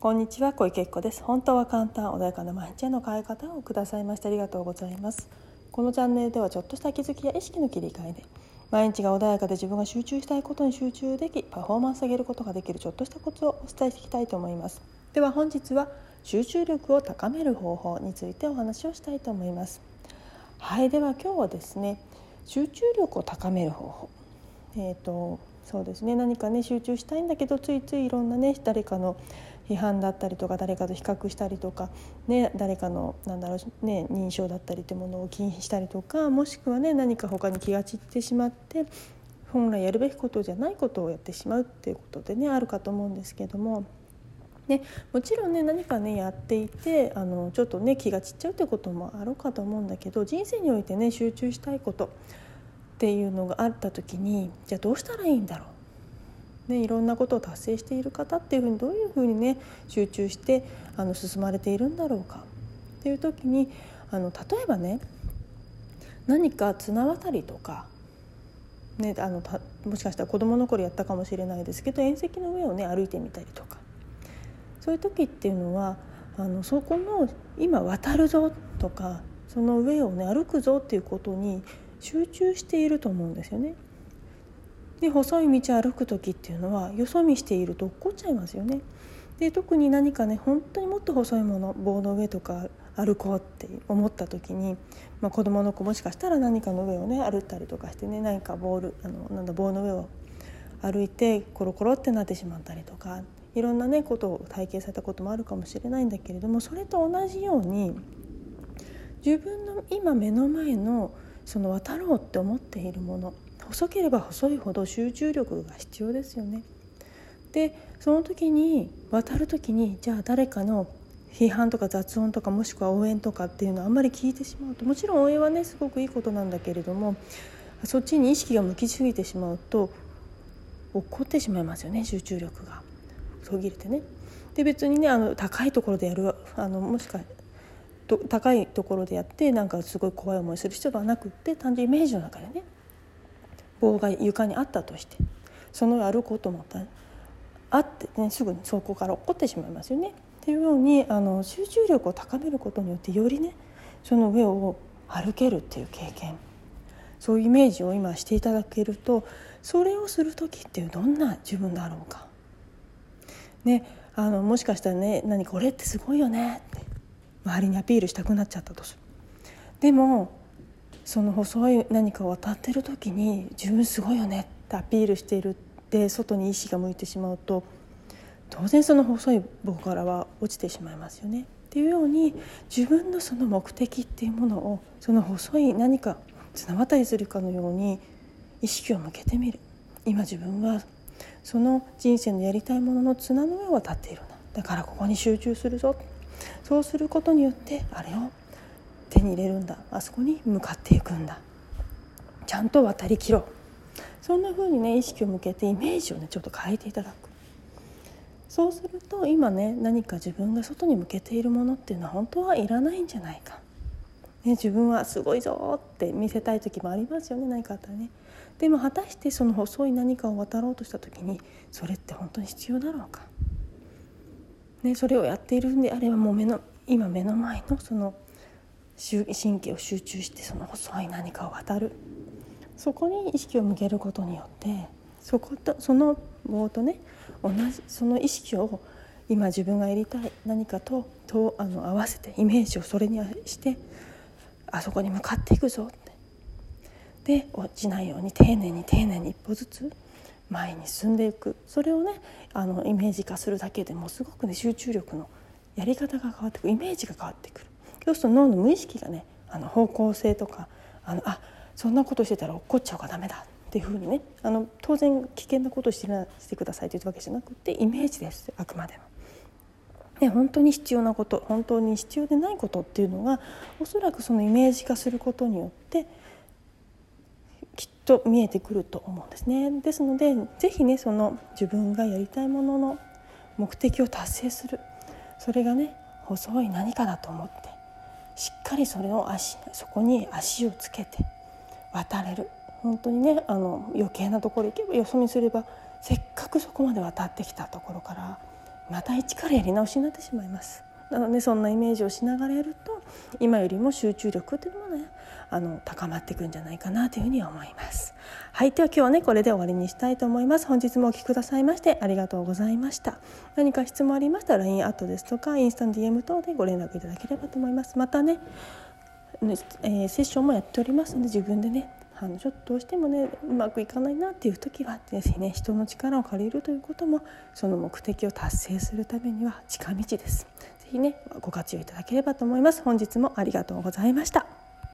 こんにちは。小池子です。本当は簡単穏やかな毎日への変え方をくださいましてありがとうございます。このチャンネルではちょっとした気づきや意識の切り替えで毎日が穏やかで自分が集中したいことに集中できパフォーマンス上げることができるちょっとしたコツをお伝えしていきたいと思います。では本日は集中力を高める方法についてお話をしたいと思います。はい。では今日はですね集中力を高める方法。えっ、ー、とそうですね。何かね集中したいんだけどついついいろんなね誰かの批判だったりとか誰かと比較したりとか、ね、誰かのなんだろう、ね、認証だったりというものを気にしたりとかもしくはね何か他に気が散ってしまって本来やるべきことじゃないことをやってしまうっていうことでねあるかと思うんですけども。ね、もちろんね何かねやっていてあのちょっとね気が散っちゃうってこともあろうかと思うんだけど人生においてね集中したいことっていうのがあった時にじゃあどうしたらいいんだろうね、いろんなことを達成している方っていうふうにどういうふうにね集中してあの進まれているんだろうかっていう時にあの例えばね何か綱渡りとか、ね、あのもしかしたら子どもの頃やったかもしれないですけど縁石の上をね歩いてみたりとかそういう時っていうのはあのそこの今渡るぞとかその上をね歩くぞっていうことに集中していると思うんですよね。で細い道歩く時っていうのはよそ見していると落っこっちゃいますよね。で特に何かね本当にもっと細いもの棒の上とか歩こうって思った時に、まあ、子供の子もしかしたら何かの上をね歩ったりとかしてね何かボールあのなんだ棒の上を歩いてコロコロってなってしまったりとかいろんなねことを体験されたこともあるかもしれないんだけれどもそれと同じように自分の今目の前のその渡ろうって思っているもの細ければ細いほど集中力が必要ですよね。でその時に渡る時にじゃあ誰かの批判とか雑音とかもしくは応援とかっていうのをあんまり聞いてしまうともちろん応援はねすごくいいことなんだけれどもそっちに意識が向きすぎてしまうと落ってしまいますよね集中力が途切れてね。で別にねあの高いところでやるあのもしか高いところでやってなんかすごい怖い思いする必要はなくって単純にイメージの中でね棒が床にあったとしてその上歩こうと思ったらあってねすぐにそこから落っこってしまいますよね。っていうようにあの集中力を高めることによってよりねその上を歩けるっていう経験そういうイメージを今していただけるとそれをする時っていうどんな自分だろうか。ね、あのもしかしたらね何これってすごいよねって周りにアピールしたくなっちゃったとする。でもその細い何かを渡ってる時に自分すごいよねってアピールしているって外に意志が向いてしまうと当然その細い棒からは落ちてしまいますよね。っていうように自分のその目的っていうものをその細い何か綱渡りするかのように意識を向けてみる。今自分はその人生のやりたいものの綱の上を渡っているな。だからここに集中するぞ。そうすることによってあれを手に入れるんだ。あそこに向かっていくんだ。ちゃんと渡りきろ。うそんな風にね意識を向けてイメージをねちょっと変えていただく。そうすると今ね何か自分が外に向けているものっていうのは本当はいらないんじゃないか、ね、自分はすごいぞって見せたい時もありますよね何かあったらね。でも果たしてその細い何かを渡ろうとした時にそれって本当に必要だろうか、ね、それをやっているんであればもう目の今目の前のその神経を集中してその細い何かを渡る。そこに意識を向けることによってそことその棒とね同じその意識を今自分がやりたい何かととあの合わせてイメージをそれにしてあそこに向かっていくぞって。で落ちないように丁寧に丁寧に一歩ずつ前に進んでいく。それをねあのイメージ化するだけでもすごくね集中力のやり方が変わってくるイメージが変わってくる。そうすると脳の無意識がねあの方向性とかあのあそんなことしてたら落っこっちゃうからダメだっていうふうにねあの当然危険なことをしてしてくださいというわけじゃなくてイメージですあくまでも。ね、本当に必要なこと本当に必要でないことっていうのがおそらくそのイメージ化することによってきっと見えてくると思うんですね。ですので是非ねその自分がやりたいものの目的を達成するそれがね細い何かだと思ってしっかりそれを足そこに足をつけて渡れる。本当にねあの余計なところ行けばよそ見すればせっかくそこまで渡ってきたところからまた一からやり直しになってしまいます。なのでそんなイメージをしながらやると今よりも集中力っていうのもねあの高まっていくんじゃないかなというふうに思います。はい。では今日はねこれで終わりにしたいと思います。本日もお聴きくださいましてありがとうございました。何か質問ありましたら LINE アットですとかインスタの DM 等でご連絡いただければと思います。またねえー、セッションもやっておりますので自分でねあのちょっとどうしてもねうまくいかないなっていう時はぜひね人の力を借りるということもその目的を達成するためには近道です。ぜひねご活用いただければと思います。本日もありがとうございました。